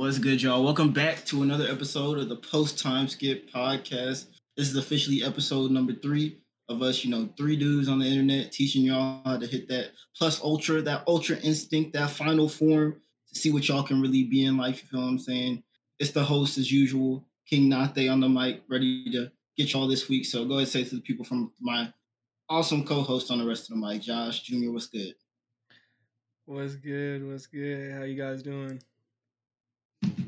What's good, y'all? Welcome back to another episode of the Post Time Skip podcast. This is officially episode number three of us, you know, three dudes on the internet teaching y'all how to hit that plus ultra, that ultra instinct, that final form to see what y'all can really be in life. You feel what I'm saying? It's the host as usual, King Nate on the mic, ready to get y'all this week. So go ahead and say to the people from my awesome co-host on the rest of the mic, Josh Jr. What's good? What's good? What's good? How you guys doing?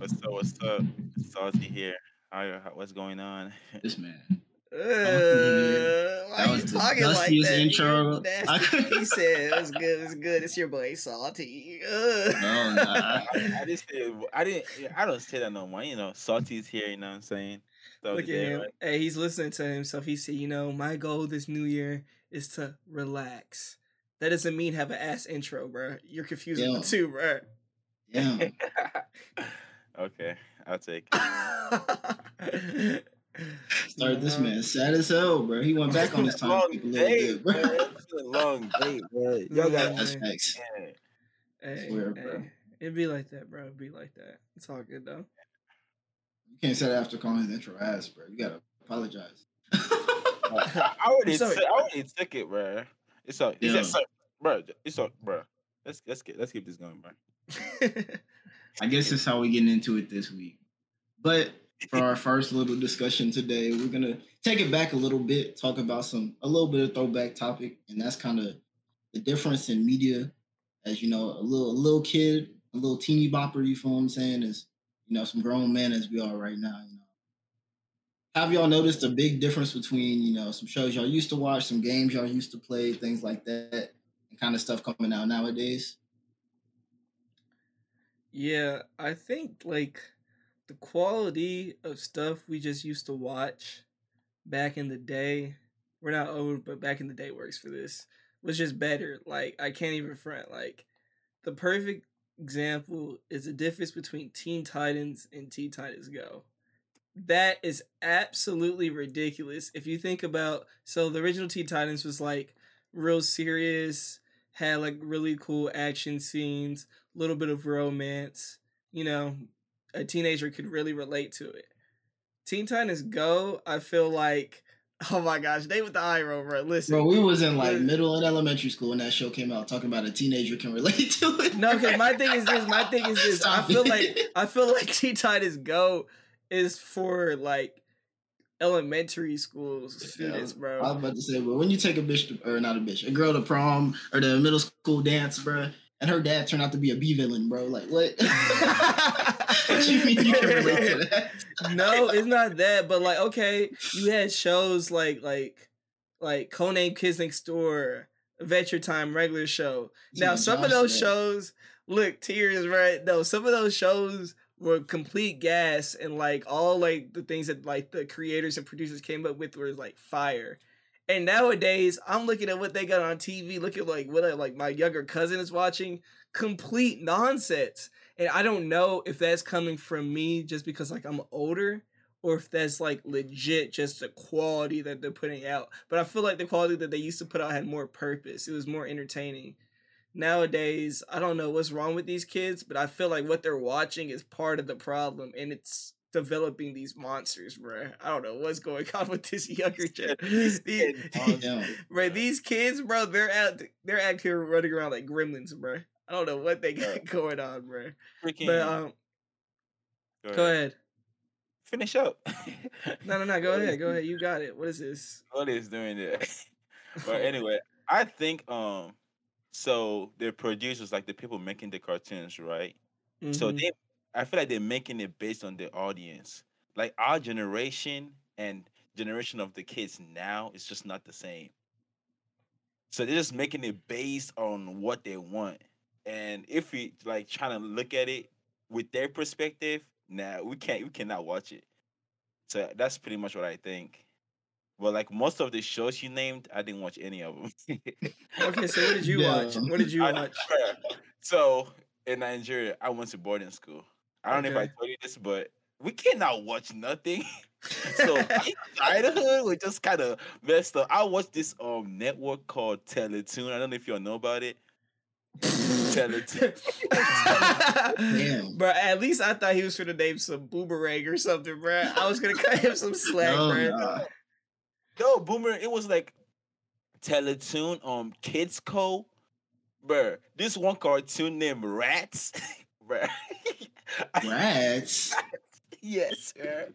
What's up? What's up? Salty here. How, how what's going on? This man. Uh, why was you talking like that? intro. You nasty. I could- he said, "It's good. It's good. It's your boy Salty." Uh. No, nah. I, I just say I didn't. I don't say that no more. You know, Salty's here. You know what I'm saying? So Look at today, him. right? Hey, he's listening to himself. He said, "You know, my goal this new year is to relax." That doesn't mean have an ass intro, bro. You're confusing Yeah. the two, bro. Damn. Okay, I'll take. it. Started this man sad as hell, bro. He went back on his time. long skip a day, bit, bro. It's a long day, bro. Y'all got That's facts. Hey, Swear, bro. it'd be like that, bro. It'd be like that. It's all good though. You can't say that after calling his intro ass, bro. You gotta apologize. I I already, Sorry. took, I already took it, bro. It's all, it's Yeah. just, bro. It's all, bro. Let's let's get let's keep this going, bro. I guess that's how we're getting into it this week. But for our first little discussion today, we're gonna take it back a little bit, talk about some a little bit of throwback topic, and that's kind of the difference in media. As you know, a little a little kid, a little teeny bopper, you feel what I'm saying, is you know, some grown men as we are right now, you know. Have y'all noticed a big difference between, you know, some shows y'all used to watch, some games y'all used to play, things like that, and kind of stuff coming out nowadays? Yeah, I think like the quality of stuff we just used to watch back in the day, we're not old, but back in the day works for this, was just better. Like I can't even front. Like the perfect example is the difference between Teen Titans and Teen Titans Go. That is absolutely ridiculous. If you think about so the original Teen Titans was like real serious, had like really cool action scenes, little bit of romance. You know, a teenager could really relate to it. Teen Titans Go, I feel like, oh my gosh, they with the eye roll, bro. Listen, Bro, we was in like middle and elementary school when that show came out, talking about a teenager can relate to it. no, because my thing is this. My thing is this. I feel it. like I feel like Teen Titans Go is for like elementary school students, I bro. I was about to say, but when you take a bitch to, or not a bitch, a girl to prom or the middle school dance, bro, and her dad turned out to be a B villain, bro, like what? what you mean you can relate to that? no, it's not that. But like, okay, you had shows like like like Codename Kids Next Door, Adventure Time, regular show. Now some of those shows, look, tears, right? No, some of those shows were complete gas, and like all like the things that like the creators and producers came up with were like fire. And nowadays, I'm looking at what they got on TV. Look at like what uh, like my younger cousin is watching. Complete nonsense. And I don't know if that's coming from me just because like I'm older or if that's like legit just the quality that they're putting out. But I feel like the quality that they used to put out had more purpose. It was more entertaining. Nowadays, I don't know what's wrong with these kids, but I feel like what they're watching is part of the problem and it's developing these monsters, bro. I don't know what's going on with this younger gen. These, Yeah. bro, these kids, bro, they're out they're out here running around like gremlins, bro. I don't know what they got Yeah. going on, bro. Freaking, But um go ahead. Finish up. No, no, no. Go ahead. Go ahead. You got it. What is this? What is doing that? but anyway, I think um, so the producers, like the people making the cartoons, right? So Mhm. they, I feel like they're making it based on the audience. Like our generation and generation of the kids now is just not the same. So they're just making it based on what they want. And if we like trying to look at it with their perspective, nah, we can't we cannot watch it. So that's pretty much what I think. But like most of the shows you named, I didn't watch any of them. okay, so what did you watch? What did you I- watch? so in Nigeria, I went to boarding school. I don't know if I told you this, but we cannot watch nothing. so my childhood was just kind of messed up. I watched this um network called Teletoon. I don't know if y'all know about it. Teletoon. Damn. Bro, at least I thought he was gonna name some boomerang or something, bro. I was gonna cut him some slack, No, bro. nah. No, Boomer, it was like Teletoon um Kids Co. Bruh, this one cartoon named Ratz. Bruh. Ratz. yes, sir.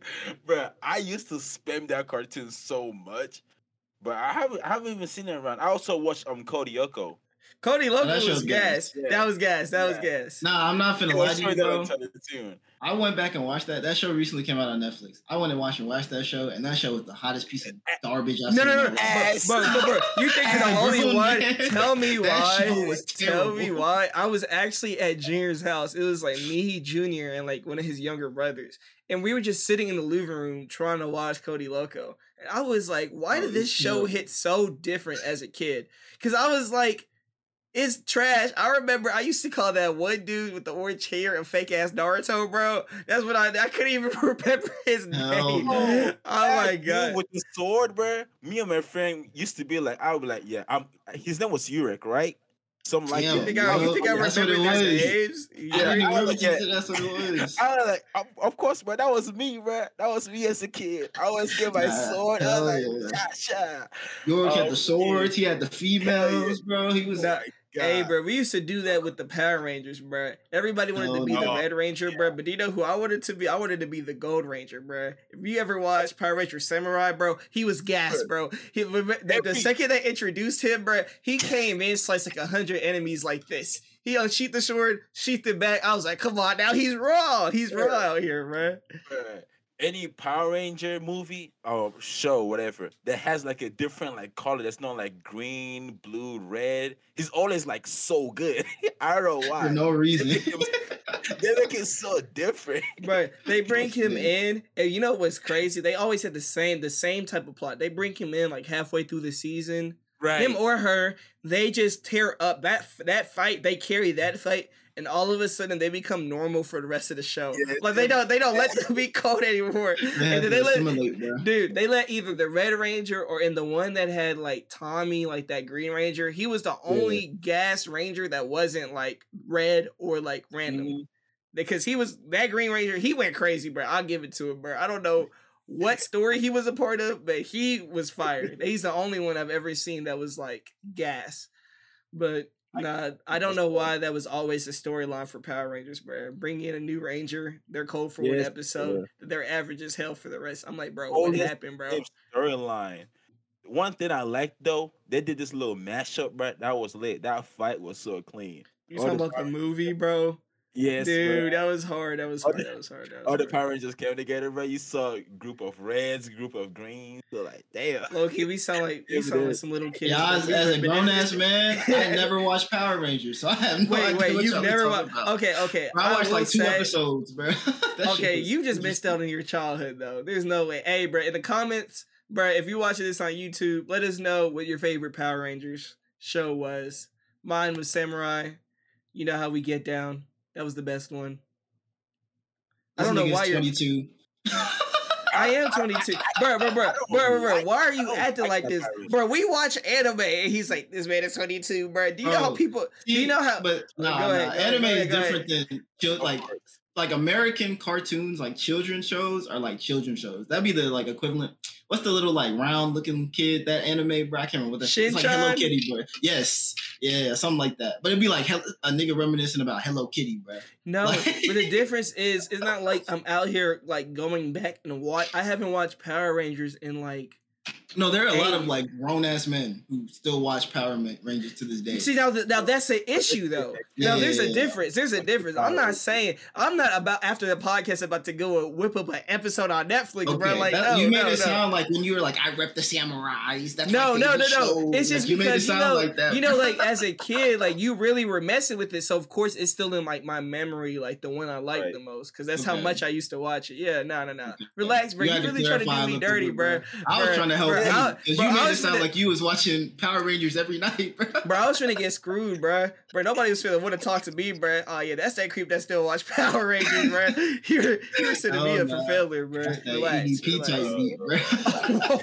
Bruh, I used to spam that cartoon so much. But I haven't I haven't even seen it around. I also watched um Code Lyoko. Cody Logan that was gas. gas. Yeah. That was gas. That was gas. Nah, I'm not finna It lie was to you, straight bro. up Teletoon. I went back and watched that. That show recently came out on Netflix. I went and watched and watched that show, and that show was the hottest piece of garbage I've No, seen. no, in no, my but, life. Ass. but, but, bro, you think you're the only one? Tell me That show why. was Tell me why. I was actually at Junior's house. It was like me, Junior, and like one of his younger brothers, and we were just sitting in the living room trying to watch Code Lyoko. And I was like, why did this show hit so different as a kid? Because I was like. It's trash. I remember I used to call that one dude with the orange hair and fake ass Naruto, bro. That's what I I couldn't even remember his Hell name. no. Oh my god. With the sword, bro. Me and my friend used to be like, I would be like, yeah, I'm his name was Urek, right? Something like Yeah, You that. think I, you bro, think I that's remember their was. names? I Yeah. I was like, you that's what it was. I was like, of, course, but that was me, bro. That was me as a kid. I always get my Nah, sword. I was yeah. like, Sasha. York Oh, had the swords. He had the females, bro. He was. Nah, Hey, bro, we used to do that with the Power Rangers, bro. Everybody wanted to be the. Red Ranger, bro. But do you know who I wanted to be? I wanted to be the Gold Ranger, bro. If you ever watched Power Ranger Samurai, bro, he was gas, bro. He, the, the second they introduced him, bro, he came in, sliced like a hundred enemies like this. He uh, unsheathed the sword, sheathed it back. I was like, come on, now he's raw. He's raw out here, bro. Bruh, any Power Ranger movie or show, whatever, that has like a different like color that's not like green, blue, red, he's always like so good. I don't know why. for no reason. they make it so different. But they bring him in, and you know what's crazy? They always had the same the same type of plot. They bring him in like halfway through the season. Right. Him or her, they just tear up that that fight. They carry that fight, and all of a sudden they become normal for the rest of the show. Yeah, like they don't they don't let them be cold anymore. They And then they let dude they let either the Red Ranger or in the one that had like Tommy, like that Green Ranger. He was the only gas Ranger that wasn't like red or like random Mhm. because he was that Green Ranger. He went crazy, bro. I'll give it to him, bro. I don't know what story he was a part of, but he was fired. He's the only one I've ever seen that was like gas. But nah, I don't know why that was always the storyline for Power Rangers, bro. Bring in a new Ranger, they're cold for one Yes, episode, they're average as hell for the rest. I'm like, bro, Oh, what happened, bro? Storyline. One thing I liked though, they did this little mashup, bro. That was lit. That fight was so clean. You talking about the movie, bro? Yes, Dude, bruh. that was hard. That was hard. the- That was hard. That was All the hard. Power Rangers came together, bro. You saw a group of reds, group of greens. So like, damn. Low-key, we sound like we Yeah, we sound like some little kids. Yeah, as, as a grown ass man, I never watched Power Rangers, so I have no Wait, idea wait, what you've never talking watched? about. Okay, okay. I watched like two say- episodes, bro. Okay, was you just missed out on your childhood though. There's no way. Hey, bro, in the comments, bro, if you're watching this on YouTube, let us know what your favorite Power Rangers show was. Mine was Samurai. You know how we get down. That was the best one. I don't know nigga's why you're. 22. I am 22. Bro, bro, bro, bro, bro, bro. Why are you acting like like this? Bro, we watch anime and he's like, this man is 22, bro. Do you know how oh, people. Do you know how. But nah, Go ahead, nah. go ahead, anime go is go different than chil- like like American cartoons, like children shows, are like children shows. That'd be the like equivalent. What's the little like round looking kid that anime? Bro, I can't remember what that. It's like Hello Kitty, bro. Yes, yeah, something like that. But it'd be like hell- a nigga reminiscing about Hello Kitty, bro. No, Like- but the difference is it's not like I'm out here like going back and watch. I haven't watched Power Rangers in like. No, there are a lot of like grown ass men who still watch Power Rangers to this day. See now, th- now that's an issue though. Yeah, now there's yeah, a yeah. difference. There's a difference. I'm not saying I'm not about after the podcast about to go and whip up an episode on Netflix, bro. Like that- no, you made no, it no. sound like when you were like, "I rep the samurais." That's No, my no, no, no. show." It's Like, just you made it because you sound know, like that. you know, like as a kid, like you really were messing with it. So of course, it's still in like my memory, like the one I like Right. the most, because that's how much I used to watch it. Yeah, no, no, no. Relax, bro. You You, really trying to clarify do me dirty, bro. I was trying to help I- Because bro, you I made it was sound finna- like you was watching Power Rangers every night, bro. Bro, I was trying to get screwed, bro. Bro, nobody was feeling want to talk to me, bro. Oh yeah, that's that creep that still watch Power Rangers, bro. You're you're setting me Oh, up for failure, bro. That's that Relax, EDP relax. type beat, bro.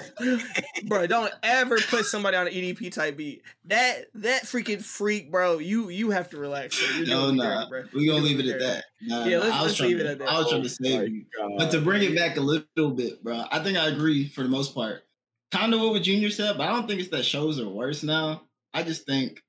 bro, don't ever put somebody on an EDP type beat. That that freaking freak, bro. You you have to relax. Bro. You're No, doing me nah. dirty. We gonna leave it at that. Nah, Yeah, let's- I was let's trying leave to, it at that. I was trying to Oh save you. But to bring it back a little bit, bro, I think I agree for the most part. Kind of what Junior said, but I don't think it's that shows are worse now. I just think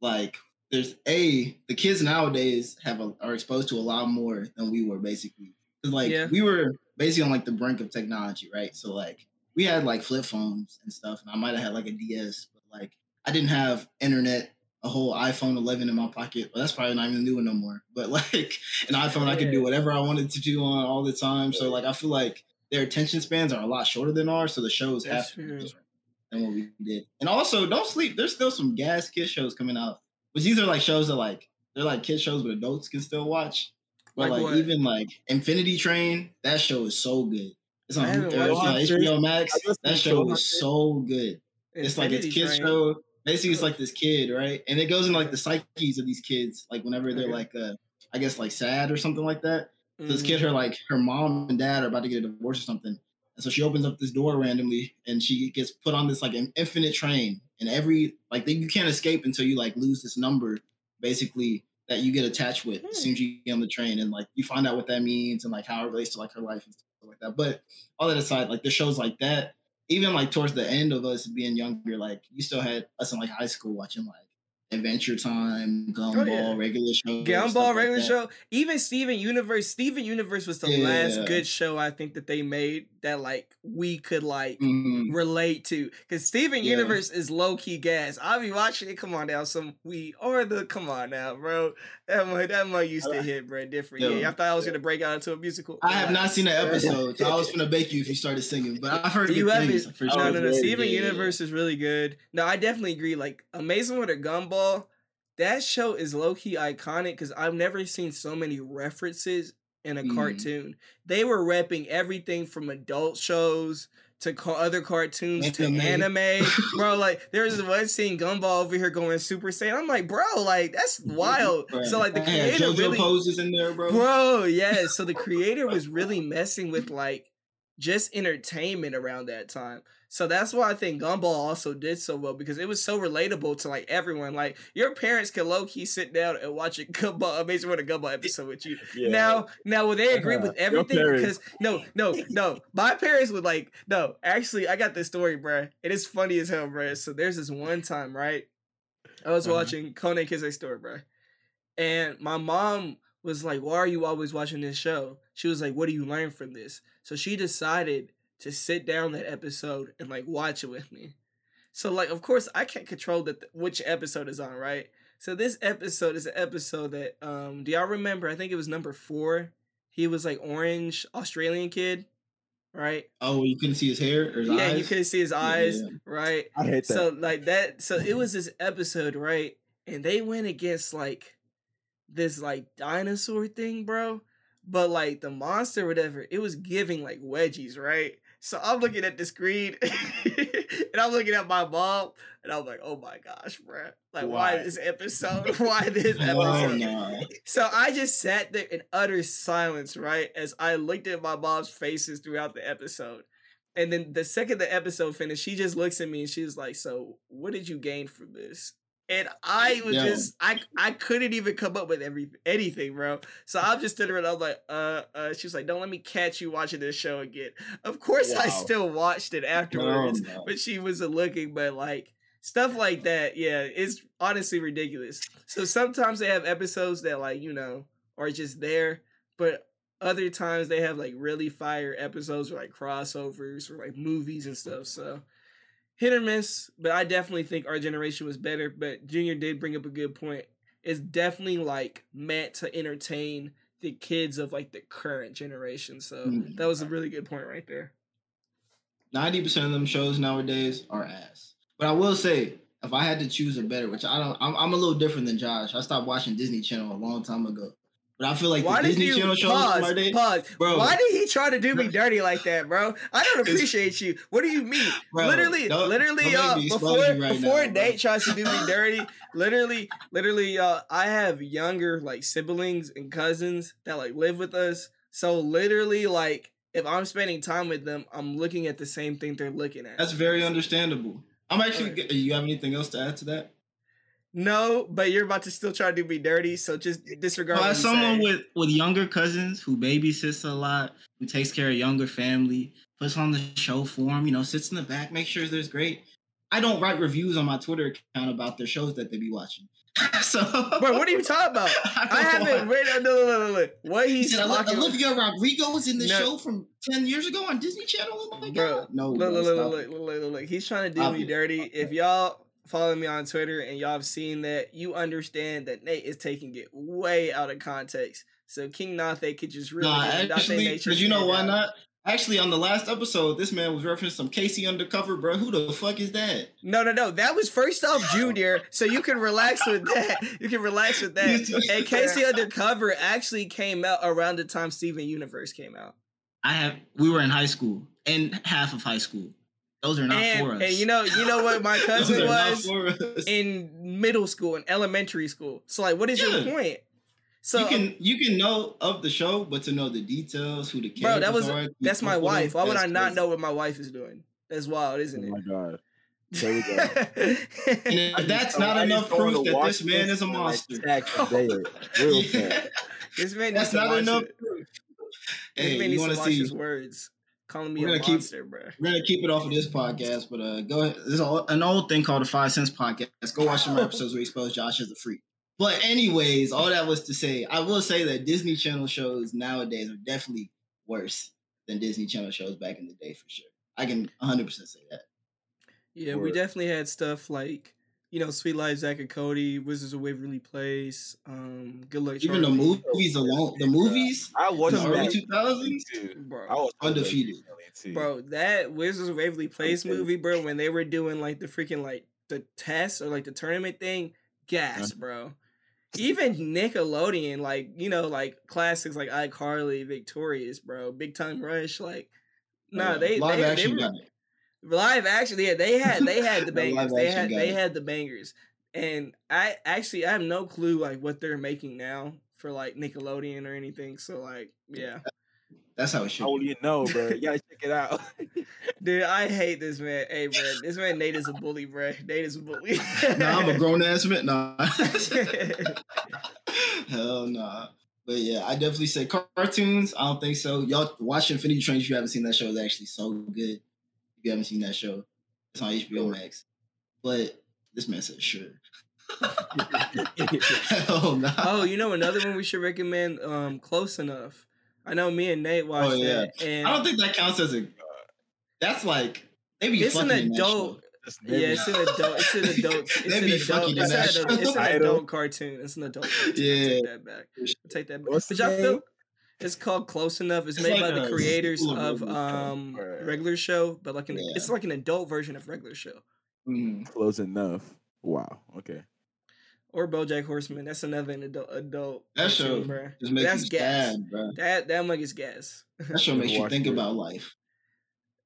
like there's a the kids nowadays have a, are exposed to a lot more than we were basically. Cause like Yeah. we were basically on like the brink of technology, right? So like we had like flip phones and stuff, and I might have had like a DS, but like I didn't have internet. A whole iPhone 11 in my pocket. Well, that's probably not even new no more. But like an iPhone, I could do whatever I wanted to do on all the time. So like I feel like their attention spans are a lot shorter than ours, so the shows That's have to be different than what we did. And also, don't sleep. There's still some gas kid shows coming out, which these are like shows that like they're like kid shows, but adults can still watch. But Like like, even like Infinity Train, that show is so good. It's on, it's on. HBO Max. That show is so good. It's like it's kids Train. show. Basically, it's like this kid, right? And it goes into like the psyches of these kids, like whenever they're Okay. like, uh, I guess like sad or something like that. So this kid, her like her mom and dad are about to get a divorce or something, and so she opens up this door randomly, and she gets put on this like an infinite train, and every like they, you can't escape until you like lose this number, basically that you get attached with as soon hmm. as you get on the train, and like you find out what that means and like how it relates to like her life and stuff like that. But all that aside, like the shows like that, even like towards the end of us being younger, like you still had us in like high school watching like Adventure Time, Gumball, Oh, yeah. regular show, Gumball stuff like regular show. Even Steven Universe. Steven Universe was the last good show I think that they made that like we could like Mhm. relate to. Cause Steven Yeah. Universe is low key gas. I'll be watching it. Come on now, some we or the come on now, bro. That might that might used to hit, bro. Different. Yo. yeah, I thought I was gonna break out into a musical. I have not seen that episode, so I was gonna bake you if you started singing. But I've heard You good haven't. things for No, sure. no, no. very Steven yeah. Universe is really good. No, I definitely agree. Like Amazing with a Gumball, that show is low key iconic because I've never seen so many references in a Mhm. cartoon. They were repping everything from adult shows to ca- other cartoons to Anime. anime, bro. Like there was one scene Gumball over here going Super Saiyan. I'm like, bro, like that's wild. Right. So like the creator JoJo really poses in there, bro. Bro, yeah. So the creator was really messing with like just entertainment around that time. So that's why I think Gumball also did so well because it was so relatable to like everyone. Like your parents can low key sit down and watch a Gumball Amazing What a Gumball episode with you. Yeah. Now, now will they agree Uh-huh. with everything? Because no, no, no. My parents would like no. Actually, I got this story, bruh. It is funny as hell, bruh. So there's this one time, right? I was Uh-huh. watching Conan story, bruh, and my mom was like, "Why are you always watching this show?" She was like, "What do you learn from this?" So she decided to sit down that episode and like watch it with me. So like, of course, I can't control that which episode is on, right? So this episode is an episode that um do y'all remember? I think it was number four. He was like orange Australian kid, right? Oh, you couldn't see his hair or his yeah, eyes. you couldn't see his eyes, yeah. right? I hate that. So like that. So it was this episode, right? And they went against like this like dinosaur thing, bro. But like the monster, or whatever, it was giving like wedgies, right? So I'm looking at the screen and I'm looking at my mom and I'm like, oh my gosh, bro. Like, why, Why? this episode? Why this episode? no. So I just sat there in utter silence, right? As I looked at my mom's faces throughout the episode. And then the second the episode finished, she just looks at me and she's like, So what did you gain from this? And I was Yo. just I I couldn't even come up with every anything, bro. So I'm just stood there and I'm like, uh uh she was like, Don't let me catch you watching this show again. Of course I still watched it afterwards, no. but she wasn't looking, but like stuff like that, yeah, it's honestly ridiculous. So sometimes they have episodes that like, you know, are just there, but other times they have like really fire episodes or like crossovers or like movies and stuff. So hit or miss, but I definitely think our generation was better. But Junior did bring up a good point. It's definitely like meant to entertain the kids of like the current generation. So Mm. that was a really good point right there. Ninety percent of them shows nowadays are ass. But I will say, if I had to choose a better, which I don't, I'm, I'm a little different than Josh. I stopped watching Disney Channel a long time ago. But I feel like Why the did Disney you Channel shows pause? Pause. Bro. Why did he try to do me dirty like that, bro? I don't appreciate you. What do you mean? Bro, literally, don't- literally, y'all. make uh, Before right before now. Nate tries to do me dirty, literally, literally, y'all. I have younger like siblings and cousins that like live with us. So literally, like, if I'm spending time with them, I'm looking at the same thing they're looking at. That's very understandable. I'm actually. Alright. You have anything else to add to that? No, but you're about to still try to do me dirty. So just disregard. Well, as someone saying. with with younger cousins who babysits a lot, who takes care of younger family, puts on the show for them, you know, sits in the back, makes sure there's great. I don't write reviews on my Twitter account about their shows that they be watching. so, Bro, what are you talking about? I haven't read. No, no, no, no, no. What He said talking about. Olivia Rodrigo was in the No. show from ten years ago on Disney Channel. Oh my Bro, god! No, Look, look, look, it. look, look, look, look. He's trying to do Stop me it. dirty. If y'all follow me on Twitter and y'all have seen that, you understand that Nate is taking it way out of context. So King Nathe could just really Nah, actually, because you know why out. not? Actually, on the last episode, this man was referencing some K.C. Undercover, bro. Who the fuck is that? No, no, no. That was first off Junior, so you can relax with that. You can relax with that. And K.C. Undercover actually came out around the time Steven Universe came out. I have. We were in high school and half of high school. Those are not for us. and you know, you know what my cousin was in middle school and elementary school. So like, what is your point? So you can you can know of the show, but to know the details, who the Bro, characters that was are, that's my up with them, wife. Why would I not crazy. know what my wife is doing? That's wild, isn't it? Oh my god. There we go. And if that's not I enough proof that watch this man is a and, like, monster. stack the day, Real Yeah. this man That's needs to not watch enough it. proof. This Hey, man you needs to to watch see? his words. Calling me We're a gonna keep- monster, bro. We're gonna keep it off of this podcast, but uh, go ahead. There's an old thing called the Five Cents Podcast. Go watch some episodes where we expose Josh as a freak. But anyways, all that was to say, I will say that Disney Channel shows nowadays are definitely worse than Disney Channel shows back in the day for sure. I can 100 percent say that. Yeah, we definitely had stuff like you know, Suite Life, Zack and Cody, Wizards of Waverly Place, um, Good Luck Even the movies alone, the movies, I watched the early that 2000s, bro. I was Undefeated. Bro, that Wizards of Waverly Place Okay. movie, bro, when they were doing like the freaking like the test or like the tournament thing, gas, bro. Even Nickelodeon, like, you know, like classics like iCarly, Victorious, bro, Big Time Rush, like nah, Uh, they live they, action they were, got it. Live action, yeah, they had they had the The bangers. They had got they it. had the bangers. And I actually I have no clue like what they're making now for like Nickelodeon or anything. So like, yeah. That's how it should. Be. you know, bro. You gotta check it out. Dude, I hate this man. Hey, bro, this man Nate is a bully, bro. Nate is a bully. Nah, I'm a grown ass man. Nah. Hell nah. But yeah, I definitely say cartoons. I don't think so. Y'all watch Infinity Train if you haven't seen that show. It's actually so good. If you haven't seen that show, it's on HBO Max. But this man said sure. Hell nah. oh, you know another one we should recommend? Um, Close Enough. I know me and Nate watched Oh, yeah. that, and I don't think that counts as a. That's like maybe it's an fucking in that adult. show. Yeah, it's an adult. It's an adult. It's an adult. It's an, adult, it's an adult cartoon. It's an adult. Cartoon. Yeah. I take that back. I take that back. What's But y'all feel name? It's called Close Enough. It's, It's made like by the creators sequel of of Regular Show. um Right. regular show, but like an Yeah. it's like an adult version of regular show. Mhm. Close enough. wow. Okay. Or BoJack Horseman. That's another adult adult. That show bruh. just makes That's you gas. sad, bro. That that mug is gas. That show makes you think it. about life.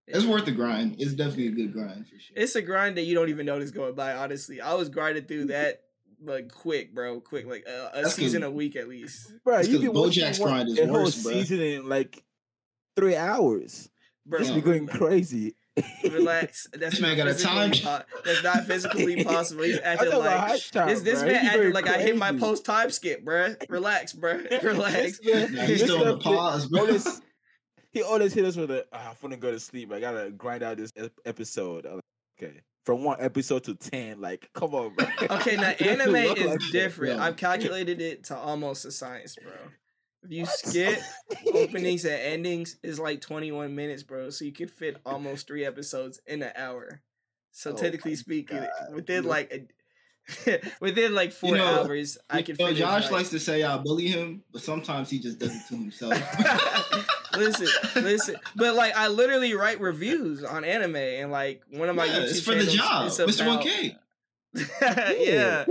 It's worth the grind. It's definitely a good grind for sure. It's a grind that you don't even notice going by. Honestly, I was grinding through that like quick, bro. Quick, like uh, a That's season 'cause- a week at least, Bro, It's you 'cause can watch BoJack's one- grind is a whole worse, bruh. season in like three hours. bro. Just Yeah. be going crazy. Relax. That's This man got a time- po- That's not physically possible. He's I acting about like hype time, this. This bruh. man He acting going like I hit my post time skip, bro. Relax, bro. Relax. This Nah, he's still on the pause, bro. always- He always hit us with a. "Ah, I'm gonna go to sleep. I gotta grind out this ep- episode. I'm like, okay. From one episode to ten, like, come on, bro. Okay, now anime is like different. yeah. I've calculated it to almost a science, bro. If you skip openings and endings, it's like 21 minutes, bro. So you could fit almost three episodes in an hour. So Oh technically speaking, God. within like a, within like four know, hours, I You can. know, Josh like- likes to say I bully him, but sometimes he just does it to himself. listen, listen. But like, I literally write reviews on anime, and like one of my Yeah, YouTube it's for the job, Mr. 1K. yeah,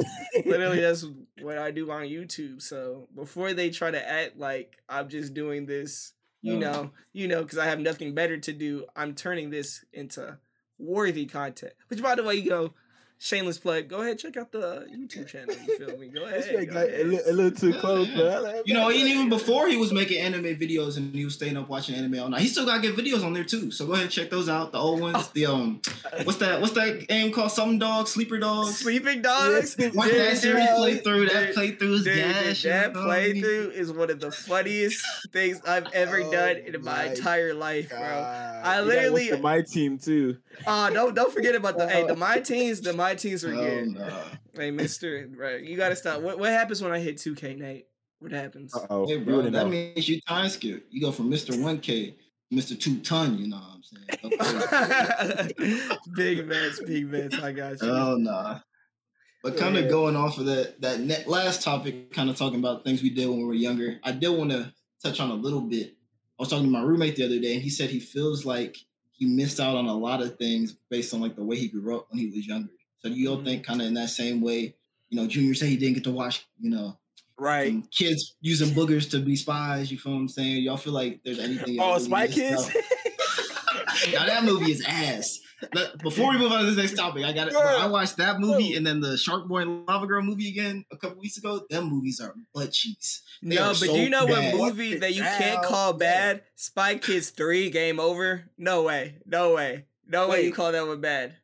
literally, that's what I do on YouTube. So before they try to act like I'm just doing this, you Yeah. know, you know, because I have nothing better to do, I'm turning this into worthy content. Which, by the way, you go shameless plug. Go ahead, check out the YouTube channel. You feel me? Go ahead. man go got a, ahead. li- a little too close, man. You know, and even before he was making anime videos and he was staying up watching anime all night, he still got good videos on there too. So go ahead and check those out. The old ones, the um, what's that? What's that game called? Some dogs, sleeper dogs. Sleeping dogs. Yes, Watch that series playthrough. That playthrough is Dude, dude, that know what I mean? playthrough is one of the funniest things I've ever Oh done in my my entire life, bro. I I literally- literally my team too. Oh, don't don't forget about the hey the my teams The my teens were Oh, good. no. Hey, Mister, right? You gotta stop. What what happens when I hit two K, Nate? What happens? Oh, Hey, bro, that know. means you time skip. You go from Mr. 1K Mr. Two Ton, you know what I'm saying? Big bets, big bets. I got you. Oh nah. But kind of Yeah. going off of that that net last topic, kind of talking about things we did when we were younger. I did want to touch on a little bit. I was talking to my roommate the other day, and he said he feels like he missed out on a lot of things based on like the way he grew up when he was younger. So do you all Mhm. think kind of in that same way? You know, Junior said he didn't get to watch. You know, Right. kids using boogers to be spies. You feel what I'm saying? Y'all feel like there's anything? Oh, really Spy Kids. now that movie is ass. But before we move on to this next topic, I got it. Bro, I watched that movie and then the Shark Boy and Lava Girl movie again a couple weeks ago. Them movies are butt cheeks. They no, but so do you know bad. what movie that you can't call bad? Spy Kids Three, Game Over. No way, no way, no way. You call that one bad?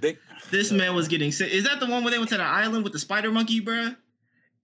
They, This man was getting sick. Is that the one where they went to the island with the spider monkey, bruh?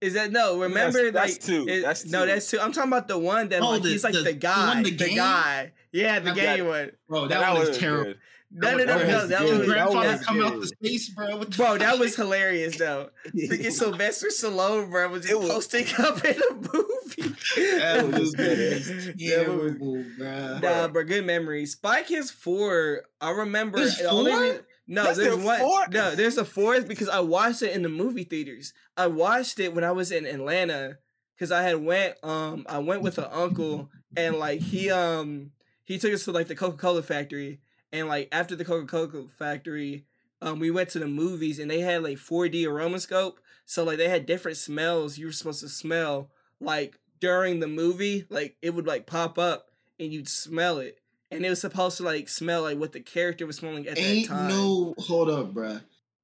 Is that no? Remember, that's like two. it- That's no, that's two. I'm talking about the one that Oh, like the- he's like the- the, the guy, the the, guy. Yeah, the That- gay that- one. Bro, that, one was terrible. good. No, no, That no, no. That good. His was That grandfather was come out the space, bro. What the bro. That was hilarious though. Freaking Sylvester Stallone, bro, was just was- posting up in a movie. That was was good. That was- terrible, bruh. Nah, bro, good memory. Spy Kids four. I remember. There's the only four? rea- no, That's there's one. fourth? No, there's a fourth because I watched it in the movie theaters. I watched it when I was in Atlanta because I had went. Um, I went with an uncle and like he um he took us to like the Coca Cola factory and like after the Coca Cola factory. Um, we went to the movies and they had like 4D aromascope, so like they had different smells you were supposed to smell like during the movie. Like it would like pop up and you'd smell it, and it was supposed to like smell like what the character was smelling at Ain't that time. no hold up, bruh.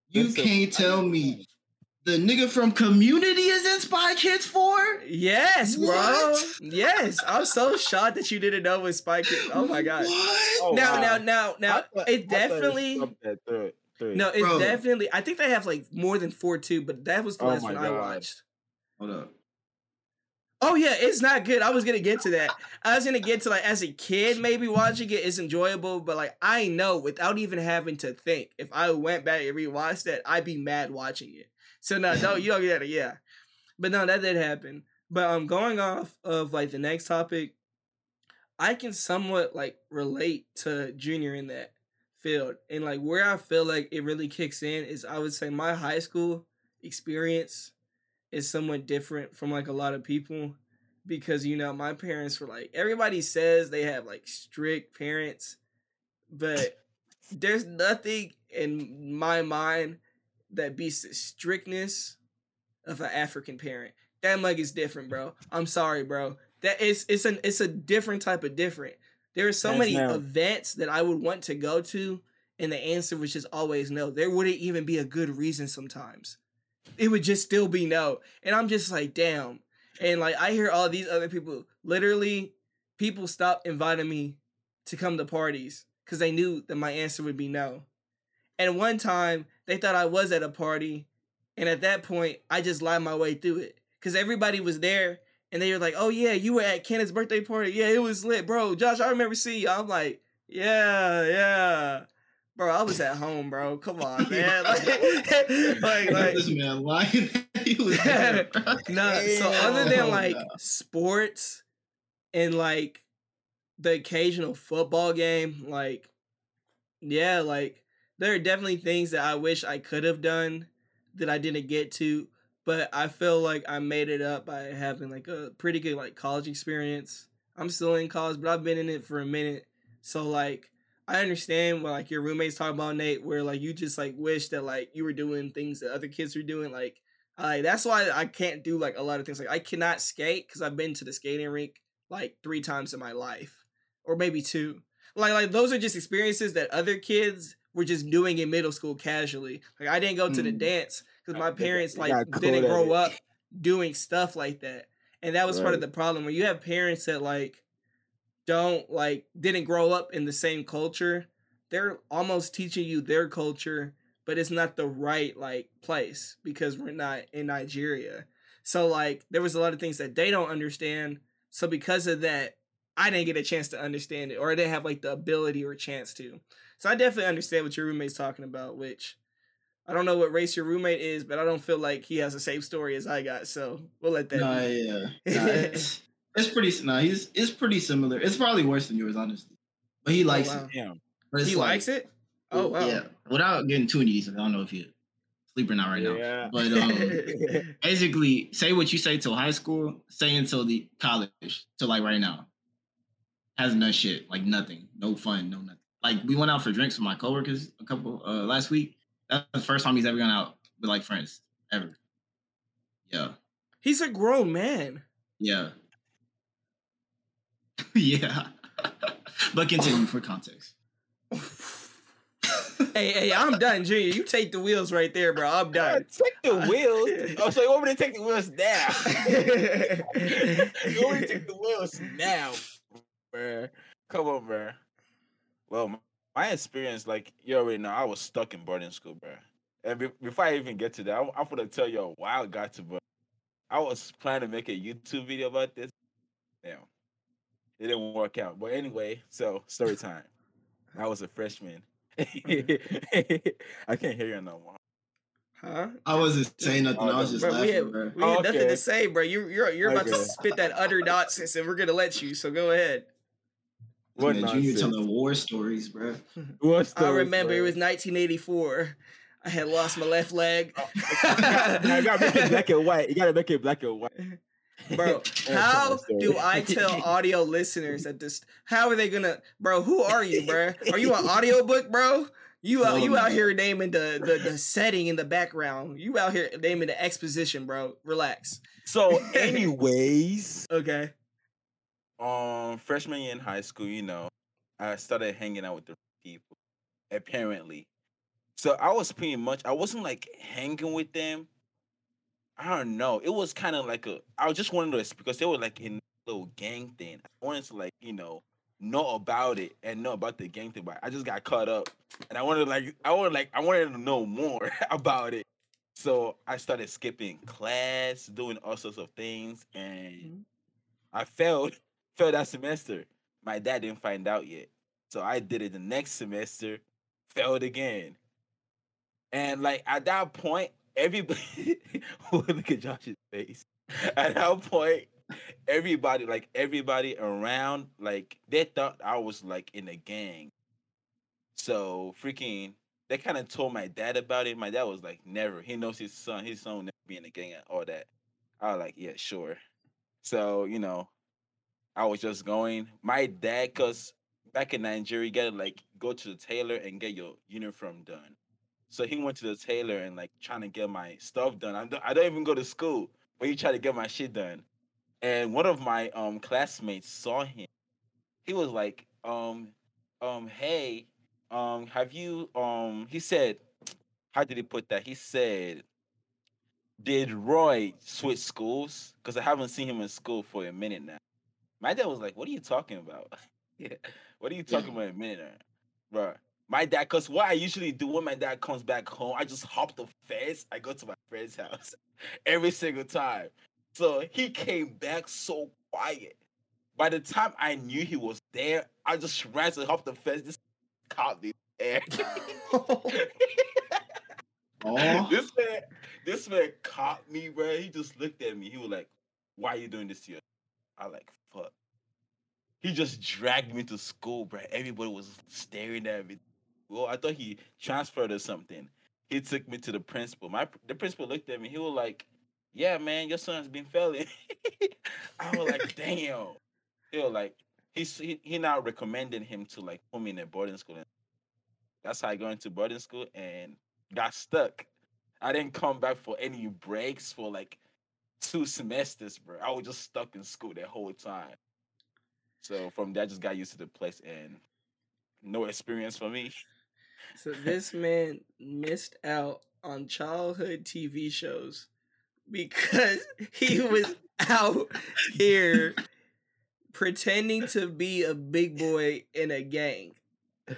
You That's can't tell me the nigga from Community is in Spy Kids 4? Yes, bro. What? Yes, I'm so shocked that you didn't know what Spy Kids. Oh my god. What? Oh, now, wow. now, now, now, I thought- it definitely. stopped at third- No, it's Bro. definitely. I think they have like more than four too, but that was the Oh last my one I watched. Hold up. Oh yeah, it's not good. I was gonna get to that. I was gonna get to like as a kid, maybe watching it is enjoyable, but like I know without even having to think, if I went back and rewatched that, I'd be mad watching it. So no, don't you don't get it, yeah. But no, that did happen. But I'm um, going off of like the next topic, I can somewhat like relate to Junior in that field, and like where I feel like it really kicks in is I would say my high school experience is somewhat different from like a lot of people because you know my parents were like everybody says they have like strict parents but there's nothing in my mind that beats the strictness of an african parent. That mug is different bro. I'm sorry bro. That is it's an it's a different type of different. There are so Hands many down. events that i would want to go to and the answer was just always no. There wouldn't even be a good reason sometimes it would just still be no. And I'm just like, damn. And like I hear all these other people, literally, people stopped inviting me to come to parties because they knew that my answer would be no. And one time they thought I was at a party, and at that point I just lied my way through it because everybody was there and they were like, "Oh yeah, you were at Kenneth's birthday party. Yeah, it was lit, bro. Josh, I remember seeing you." I'm like, "Yeah, yeah." Bro, I was at home, bro. Come on, man. Like, like, like this man lying. he was there, bro. no, so other than Oh, like no. sports and like the occasional football game, like yeah, like there are definitely things that I wish I could have done that I didn't get to, but I feel like I made it up by having like a pretty good like college experience. I'm still in college, but I've been in it for a minute. So like I understand what like your roommates talk about Nate, where like you just like wish that like you were doing things that other kids were doing. Like Like that's why I can't do like a lot of things. Like I cannot skate because I've been to the skating rink like three times in my life, or maybe two. Like like those are just experiences that other kids were just doing in middle school casually. Like I didn't go to the Mm. dance because my parents like didn't grow up doing stuff like that, and that was part of the problem. When you have parents that like don't like didn't grow up in the same culture, they're almost teaching you their culture, but it's not the right like place because we're not in Nigeria. So like there was a lot of things that they don't understand. So because of that, I didn't get a chance to understand it, or I didn't have like the ability or chance to. So I definitely understand what your roommate's talking about, which I don't know what race your roommate is, but I don't feel like he has the same story as I got. So we'll let that. Nah, be. yeah, it's, it's pretty. Nah, he's it's pretty similar. It's probably worse than yours, honestly. But he likes wow. it. Damn. He like- likes it. Oh wow. Yeah. Without getting too into details, I don't know if you're sleeping now right now. Yeah. But um, basically, say what you say till high school, say until the college, till like right now. Hasn't done shit, like nothing, no fun, no nothing. Like we went out for drinks with my coworkers a couple uh last week. That's the first time he's ever gone out with like friends ever. Yeah, He's a grown man. yeah, yeah. but continue for context. hey, hey, I'm done, Junior. You take the wheels right there, bro. I'm Yeah, done. take the wheels. Oh, so you want me to take the wheels now? you want me to take the wheels now, bro? Come on, bro. Well, my experience, like you already know, I was stuck in boarding school, bro. And be- before I even get to that, I'm, I'm gonna tell you a wild got to, but I was planning to make a YouTube video about this. Damn, it didn't work out. But anyway, so story time. I was a freshman. I can't hear you no more. huh? I wasn't saying nothing. I was just Bro, we laughing, had, bro. we had nothing Okay. to say, bro. You, you're you're about to spit that utter nonsense, and we're gonna let you. So go ahead. What Man, Junior nonsense? telling war stories, bro. What's I remember it was 1984. I had lost my left leg. Oh, I gotta make it black and white. You gotta make it black and white. Bro, how do I tell audio listeners that this? How are they gonna, bro? Who are you, bro? Are you an audiobook, bro? You out, No, you out here naming the, the the setting in the background. You out here naming the exposition, bro. Relax. So, anyways, Okay. um, freshman year in high school, you know, I started hanging out with the people. Apparently, so I was pretty much. I wasn't like hanging with them. I don't know. It was kind of like a. I was just wanted to because they were like in a little gang thing. I wanted to like you know know about it and know about the gang thing, but I just got caught up, and I wanted like I wanted like I wanted to know more about it. So I started skipping class, doing all sorts of things, and Mhm. I failed failed that semester. My dad didn't find out yet. So I did it the next semester, failed again. And like at that point, everybody look at Josh's face. At that point, everybody, like everybody around, like they thought I was like in a gang. So freaking they kind of told my dad about it. My dad was like, never. He knows his son, his son will never be in a gang and all that. I was like, yeah, sure. So, you know, I was just going. My dad, cause back in Nigeria, you gotta like go to the tailor and get your uniform done. So he went to the tailor and like trying to get my stuff done. I don't, I don't even go to school, but he tried to get my shit done. And one of my um classmates saw him. He was like, um, um, hey, um, have you um? He said, how did he put that? He said, did Roy switch schools? Because I haven't seen him in school for a minute now. My dad was like, "What are you talking about? yeah, what are you talking about a minute bro?" My dad, because what I usually do when my dad comes back home, I just hop the fence. I go to my friend's house every single time. So he came back so quiet. By the time I knew he was there, I just ran to hop the fence. This caught the air. Oh, this man, this man caught me, bro. He just looked at me. He was like, "Why are you doing this to you?" I like, "Fuck." He just dragged me to school, bro. Everybody was staring at me. Well, I thought he transferred or something. He took me to the principal. My the principal looked at me. He was like, "Yeah, man, your son's been failing." I was like, "Damn." He was like, he's he, he now recommending him to like put me in a boarding school. That's how I got into boarding school and got stuck. I didn't come back for any breaks for like two semesters, bro. I was just stuck in school that whole time. So from there, I just got used to the place and no experience for me. So this man missed out on childhood TV shows because he was out here pretending to be a big boy in a gang.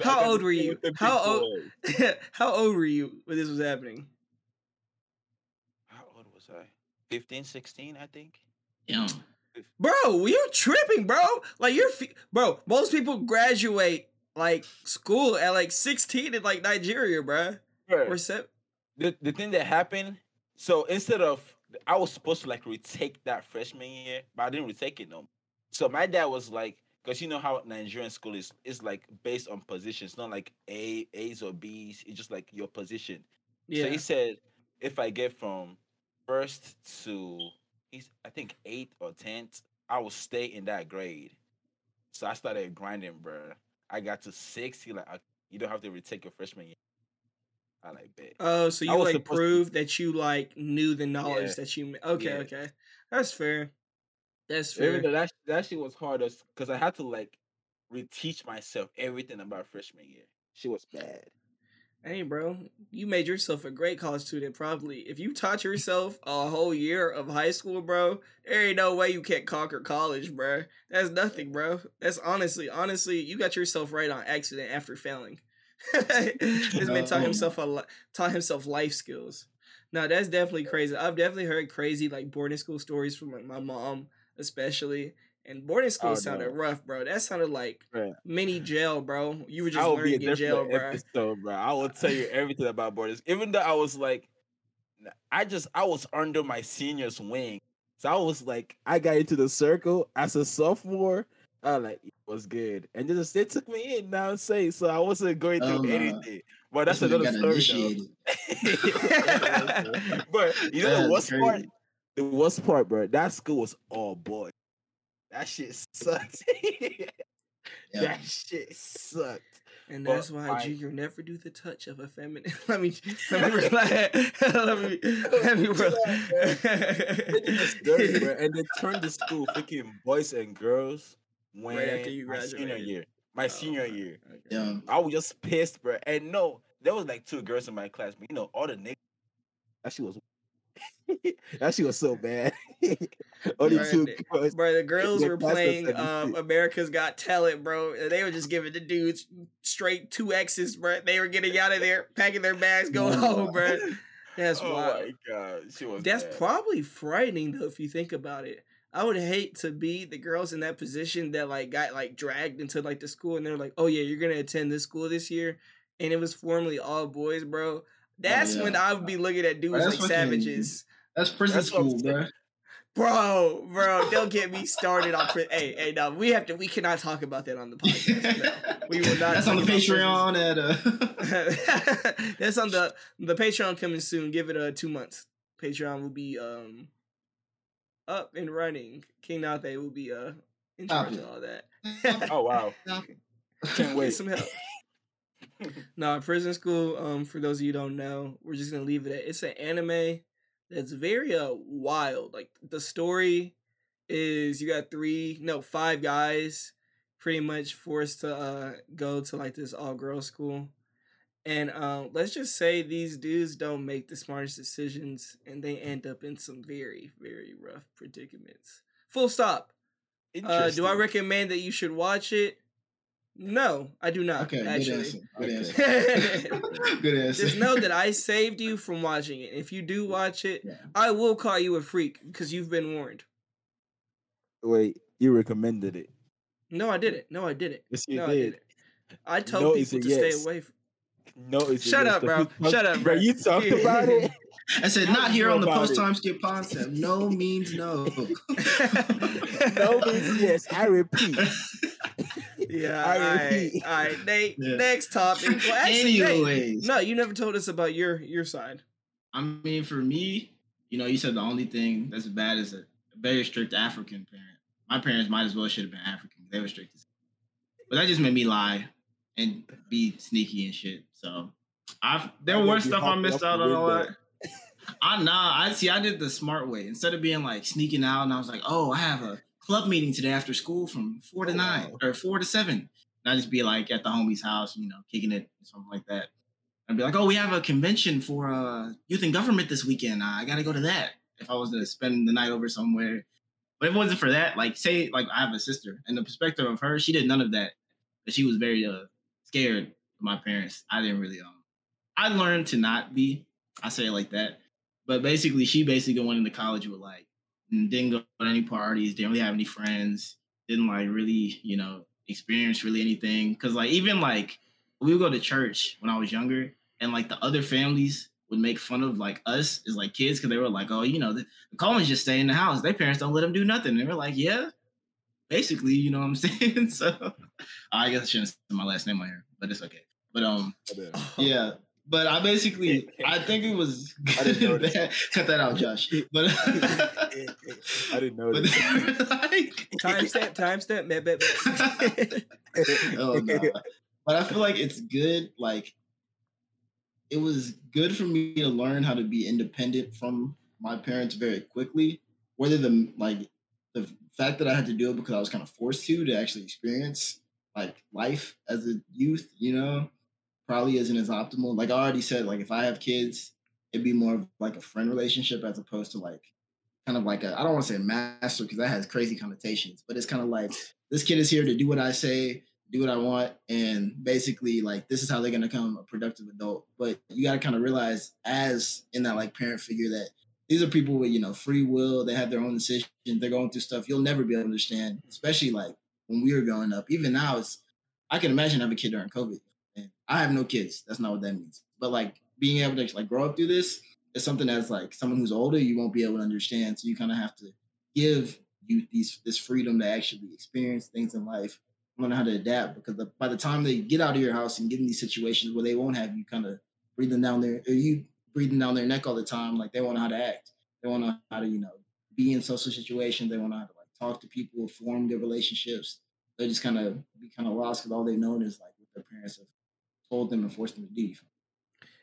How old were you? with the big How old- How old were you when this was happening? How old was I? 15, 16, I think. Yeah. Bro, you're tripping, bro. Like you're, fe- bro. Most people graduate like school at like 16 in like Nigeria, bro. Bruh, Or se- the, the thing that happened, so instead of I was supposed to like retake that freshman year, but I didn't retake it no. So my dad was like, because you know how Nigerian school is is like based on positions, not like A, A's or B's. It's just like your position. Yeah. So he said if I get from first to he's I think eighth or tenth, I will stay in that grade. So I started grinding, bro. I got to six. He like, "I- you don't have to retake your freshman year. I like bet. Oh, so you was like supposed to- proved that you like knew the knowledge Yeah. that you. Okay, Yeah. okay, that's fair. That's Even fair. though that that shit was hard because I had to like reteach myself everything about freshman year. She was bad. Hey, bro, you made yourself a great college student. Probably, if you taught yourself a whole year of high school, bro, there ain't no way you can't conquer college, bro. That's nothing, bro. That's honestly, honestly, you got yourself right on accident after failing. this man taught himself a li- taught himself life skills. No, that's definitely crazy. I've definitely heard crazy like boarding school stories from like my mom, especially. And boarding school Oh, sounded no. rough, bro. That sounded like Bruh. mini jail, bro. You were just be a learning in jail, different bro. episode, bro. I will tell you everything about borders. Even though I was like, I just I was under my senior's wing, so I was like, I got into the circle as a sophomore. I like it was good, and just they took me in. Now say so I wasn't going through oh, no. anything. But that's when they another story, though. but you know the That's worst part, crazy. the worst part, bro. That school was all boy. That shit sucked. Yeah. That shit sucked. And But that's why I- Junior never do the touch of a feminine. let me let me relax. let me let me They dirty, bro, relax. and they turned the school freaking boys and girls when Right after you my senior year. My oh senior year. Yeah. I was just pissed, bro. And no, there was like two girls in my class, but you know, all the niggas. That shit was. that shit was so bad. Only Bruh, two the- girls. Bro, the girls were playing um, America's Got Talent, bro. and They were just giving the dudes straight two X's, bro. They were getting out of there, packing their bags, going home, bro. That's oh wild. my god, she was. That's bad. probably frightening though, if you think about it. I would hate to be the girls in that position that like got like dragged into like the school and they're like, oh yeah, you're gonna attend this school this year, and it was formerly all boys, bro. That's when. I would be looking at dudes that's like fucking- savages, That's prison That's school, bro. Bro, bro. Don't get me started on. Pri- hey, hey, no, we have to. We cannot talk about that on the podcast. No. We will not That's on the Patreon at uh That's on the the Patreon coming soon. Give it uh two months. Patreon will be um up and running. King Nate will be uh in charge of all that. Oh wow, can't Get wait. some help. no, prison school. Um, for those of you who don't know, we're just gonna leave it at it's an anime that's very uh wild. Like the story is you got three, no, five guys pretty much forced to uh go to like this all girls school. And um, let's just say these dudes don't make the smartest decisions, and they end up in some very, very rough predicaments. Full stop. Uh, do I recommend that you should watch it? No, I do not. Okay, good actually. answer. Good Okay. answer. good answer. Just know that I saved you from watching it. If you do watch it, Yeah. I will call you a freak because you've been warned. Wait, you recommended it? No, I didn't. No, I didn't. Yes, you no, I did. didn't. I told No people to yes. stay away. From- No, it's Shut yes, up, but bro. you talked- Shut up, bro. bro. You talked about it. I said not here on the post it? time skip concept. No means no. no means yes. I repeat. Yeah, I all right, repeat. all right. Nate, Yeah. next topic. Well, actually, Nate, Anyways, no, you never told us about your your side. I mean for me, you know, you said the only thing that's bad is a very strict African parent. My parents might as well should have been African. They were strict But that just made me lie and be sneaky and shit. So I there were stuff I missed out on a lot. window. I nah, I see. I did the smart way. Instead of being like sneaking out, and I was like, "Oh, I have a club meeting today after school from four to Oh, nine or four to 7. And I just be like at the homie's house, you know, kicking it, or something like that. I'd be like, "Oh, we have a convention for uh, youth and government this weekend. Uh, I got to go to that." If I was to spend the night over somewhere, but if it wasn't for that, like say, like I have a sister, and the perspective of her, she did none of that. But she was very uh scared of my parents. I didn't really um. I learned to not be. I say it like that. But basically, she basically went into college with like didn't go to any parties, didn't really have any friends, didn't like really, you know, experience really anything. Cause like even like we would go to church when I was younger, and like the other families would make fun of like us as like kids because they were like, oh, you know, the, the Collins just stay in the house. Their parents don't let them do nothing. And we're like, yeah, basically, you know what I'm saying? so I guess I shouldn't say my last name on here, but it's okay. But um, yeah. But I basically, I think it was I didn't know this. Cut that out, Josh. But, I didn't know but this. they were like, Timestamp, timestamp, bet, bet, bet. oh, no. But I feel like it's good. Like, it was good for me to learn how to be independent from my parents very quickly. Whether the like the fact that I had to do it because I was kind of forced to to actually experience like life as a youth, you know, probably isn't as optimal. Like I already said, like if I have kids, it'd be more of like a friend relationship as opposed to like kind of like a I don't want to say master because that has crazy connotations, but it's kind of like this kid is here to do what I say, do what I want, and basically like this is how they're gonna become a productive adult. But you gotta kind of realize as in that like parent figure that these are people with you know free will, they have their own decisions, they're going through stuff you'll never be able to understand, especially like when we were growing up. Even now, it's I can imagine having a kid during COVID. I have no kids. That's not what that means. But like being able to like grow up through this is something that's like someone who's older you won't be able to understand. So you kind of have to give you these this freedom to actually experience things in life, learn how to adapt. Because the, by the time they get out of your house and get in these situations where they won't have you kind of breathing down their or you breathing down their neck all the time, like they want to know how to act. They want to know how to you know be in social situations. They won't know how to like talk to people, form good relationships. They just kind of be kind of lost because all they've known is like what their parents have told them and forced them to leave.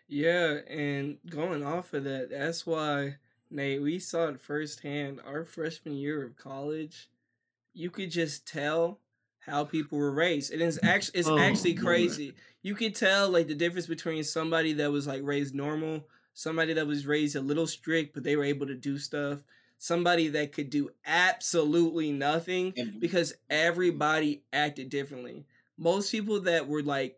Yeah, and going off of that, that's why Nate, we saw it firsthand. Our freshman year of college, you could just tell how people were raised. And It is actually it's Oh, actually Lord. crazy. You could tell like the difference between somebody that was like raised normal, somebody that was raised a little strict, but they were able to do stuff, somebody that could do absolutely nothing because everybody acted differently. Most people that were like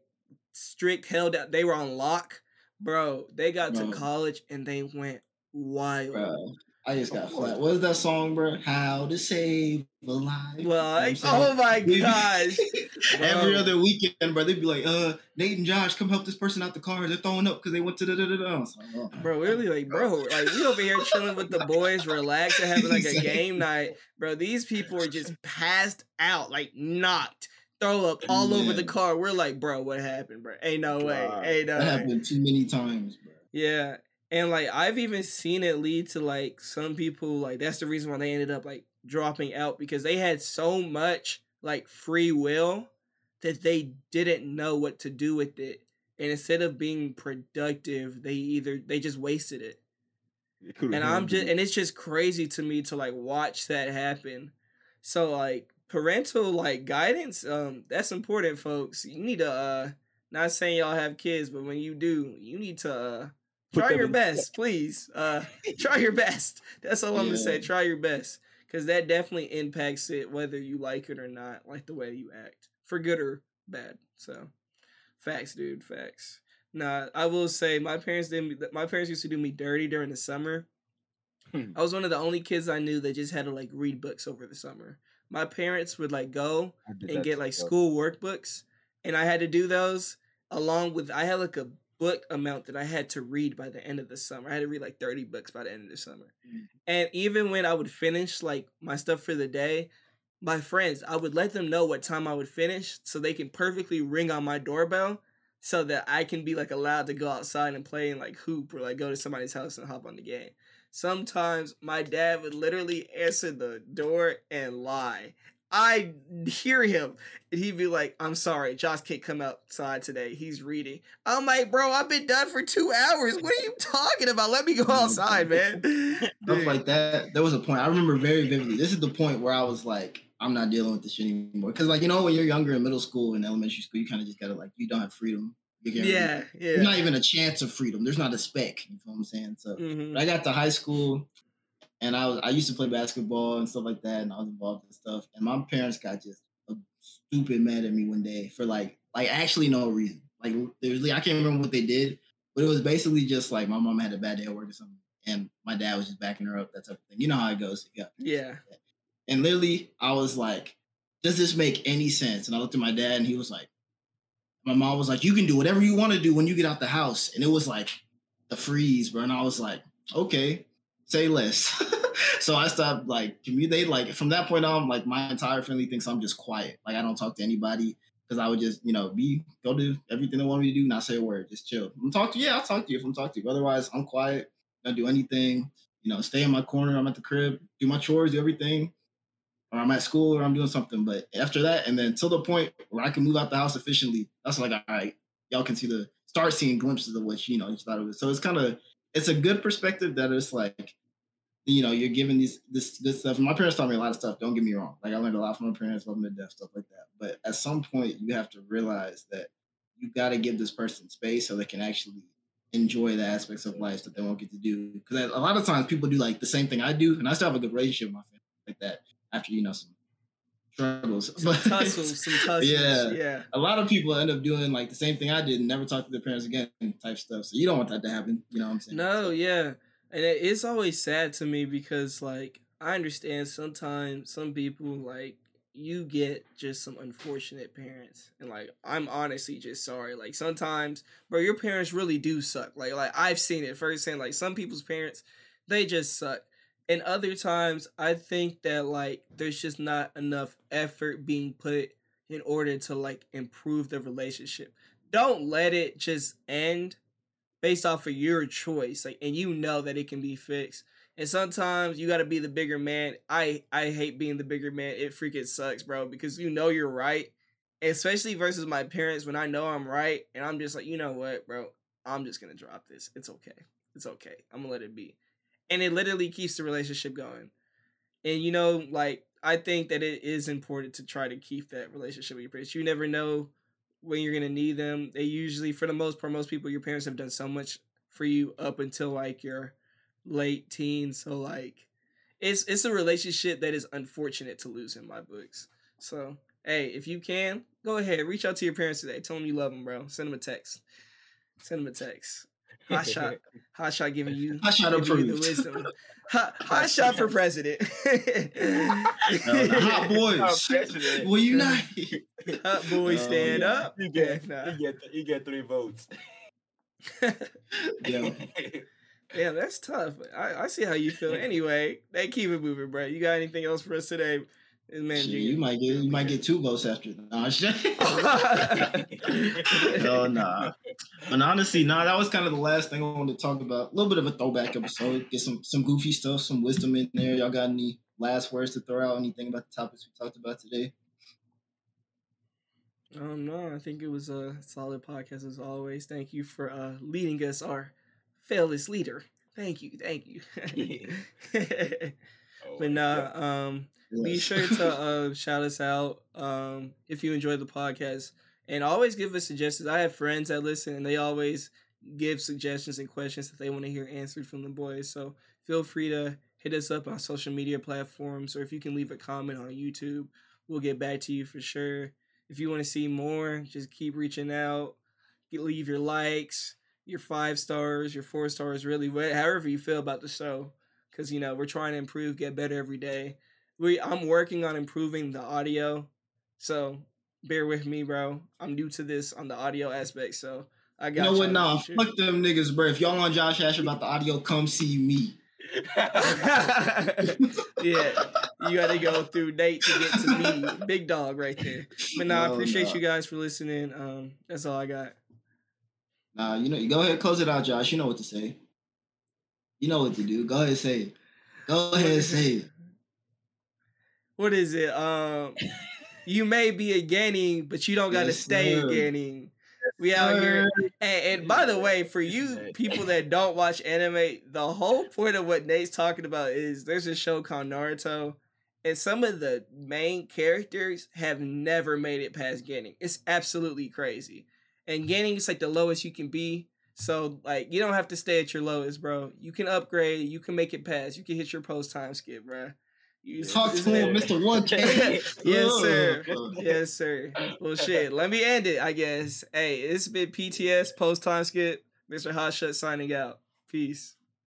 strict held out, they were on lock, bro. They got to college and they went wild. bro, I just got Of flat. What is that song, bro? How to save a life. You know what I'm Like, oh my We- gosh, Every other weekend, bro, they'd be like, uh, Nate and Josh, come help this person out the car. They're throwing up because they went to the da da da. Like, oh. bro. We're really like, bro, like we over here chilling with the boys, relaxing, having like a game night, bro. These people are just passed out, like knocked, throw up all over the car. We're like, bro, what happened, bro? Ain't no way, ain't no That way. happened too many times, bro. Yeah. And like I've even seen it lead to like some people like that's the reason why they ended up like dropping out because they had so much like free will that they didn't know what to do with it. And instead of being productive, they either they just wasted it. It And I'm just and it's just crazy to me to like watch that happen. So like parental like guidance, um, that's important, folks. You need to uh not saying y'all have kids, but when you do, you need to uh try your best, please. Uh try your best. That's all I'm gonna say. Try your best. Cause that definitely impacts it whether you like it or not, like the way you act. For good or bad. So facts, dude, facts. Nah, I will say my parents didn't my parents used to do me dirty during the summer. Hmm. I was one of the only kids I knew that just had to like read books over the summer. My parents would like go and get like school workbooks and I had to do those along with I had like a book amount that I had to read by the end of the summer. I had to read like 30 books by the end of the summer. Mm. And even when I would finish like my stuff for the day, my friends, I would let them know what time I would finish so they can perfectly ring on my doorbell so that I can be like allowed to go outside and play and like hoop or like go to somebody's house and hop on the game. Sometimes my dad would literally answer the door and lie. I hear him and he'd be like, I'm sorry, Josh can't come outside today. He's reading. I'm like, bro, I've been done for two hours. What are you talking about? Let me go outside, man. Stuff like that. There was a point I remember very vividly. This is the point where I was like, I'm not dealing with this anymore. Because like you know, when you're younger in middle school and elementary school, you kind of just gotta like you don't have freedom. Can't Yeah, There's not even a chance of freedom. There's not a speck. You feel what I'm saying? So Mhm. I got to high school and I was I used to play basketball and stuff like that, and I was involved in stuff. And my parents got just stupid mad at me one day for like like actually no reason. Like there's I can't remember what they did, but it was basically just like my mom had a bad day at work or something, and my dad was just backing her up. That type of thing. You know how it goes. Yeah. Yeah. And literally, I was like, "Does this make any sense?" And I looked at my dad, and he was like, "My mom was like, you can do whatever you want to do when you get out the house." And it was like the freeze, bro. And I was like, "Okay, say less." so I stopped like communicate. Like from that point on, like my entire family thinks I'm just quiet. Like I don't talk to anybody because I would just, you know, be go do everything they want me to do, not say a word, just chill. I'm talk to you, yeah, I'll talk to you if I'm talking to you. Otherwise, I'm quiet, don't do anything. You know, stay in my corner. I'm at the crib, do my chores, do everything or I'm at school or I'm doing something. But after that, and then till the point where I can move out the house efficiently, that's like, all right, y'all can see the start seeing glimpses of what you know you thought it. So it's kind of it's a good perspective that it's like, you know, you're giving these this this stuff. My parents taught me a lot of stuff. Don't get me wrong. Like I learned a lot from my parents, love them to death, stuff like that. But at some point, you have to realize that you got to give this person space so they can actually enjoy the aspects of life that they won't get to do. Because a lot of times people do like the same thing I do, and I still have a good relationship with my family like that after you know some struggles. Some tussles, some tussles. Yeah. Yeah. a lot of people end up doing like the same thing I did and never talk to their parents again type stuff. So you don't want that to happen. You know what I'm saying? No, So, yeah. And it, it's always sad to me because like I understand sometimes some people like you get just some unfortunate parents and like I'm honestly just sorry. Like sometimes bro your parents really do suck. Like like I've seen it firsthand. Like some people's parents they just suck. And other times I think that like there's just not enough effort being put in order to like improve the relationship. Don't let it just end based off of your choice like and you know that it can be fixed. And sometimes you got to be the bigger man. I i hate being the bigger man. It freaking sucks bro because you know you're right. Especially versus my parents when i know i'm right and i'm just like you know what bro? I'm just gonna drop this. It's okay. It's okay. I'm gonna let it be and it literally keeps the relationship going and you know like i think that it is important to try to keep that relationship with your parents you never know when you're gonna need them. They usually, for the most part, most people, your parents have done so much for you up until like your late teens. So like, it's it's a relationship that is unfortunate to lose in my books. So hey, if you can, go ahead, reach out to your parents today. Tell them you love them, bro. Send them a text. Send them a text. Hot shot, hot shot, giving you, Hot shot giving you the wisdom. Hot, hot shot for president. No, the hot boys. Our president. Will you not? Hot boy, Oh, uh, stand yeah. up. You get, Yeah, nah. you get, you get three votes. yeah. Yeah, that's tough. I, I see how you feel. Anyway, they keep it moving, bro. You got anything else for us today? This man, Shit, Junior. you might get you might get two votes after. Nah, no, Hell nah. And honestly, nah, that was kind of the last thing I wanted to talk about. A little bit of a throwback episode. Get some some goofy stuff, some wisdom in there. Y'all got any last words to throw out? Anything about the topics we talked about today? Um, no, I think it was a solid podcast as always. Thank you for uh leading us, our fearless leader. Thank you, thank you. Oh, but nah, um, be sure to uh, shout us out um, if you enjoy the podcast. And always give us suggestions. I have friends that listen and they always give suggestions and questions that they want to hear answered from the boys. So feel free to hit us up on social media platforms or if you can leave a comment on youtube we'll get back to you for sure. If you want to see more just keep reaching out. Get- leave your likes your five stars your four stars really whatever you feel about the show because you know we're trying to improve get better every day we I'm working on improving the audio. So bear with me, bro. I'm new to this on the audio aspect, so I You got know what? Nah, fuck them niggas, bro. If y'all want Josh Asher about the audio, come see me. yeah, you got to go through Nate to get to me, big dog right there. But nah, I appreciate nah. you guys for listening. Um, that's all I got. Nah, you know, you go ahead, close it out, Josh. You know what to say. You know what to do. Go ahead, say it. Go ahead, say it. what is it? Um, you may be a Genin, but you don't got to Yes, stay a. Genin. We out here. And, and by the way, for you people that don't watch anime, the whole point of what Nate's talking about is there's a show called Naruto, and some of the main characters have never made it past Genin. It's absolutely crazy. And Genin is like the lowest you can be. So like you don't have to stay at your lowest, bro. You can upgrade. You can make it pass. You can hit your post time skip, bro. You Talk to him, Mr. 1K. Yes, sir. Yes, sir. Well, shit. Let me end it. I guess. Hey, it's been PTS post time skip. Mr. Hot Shot signing out. Peace.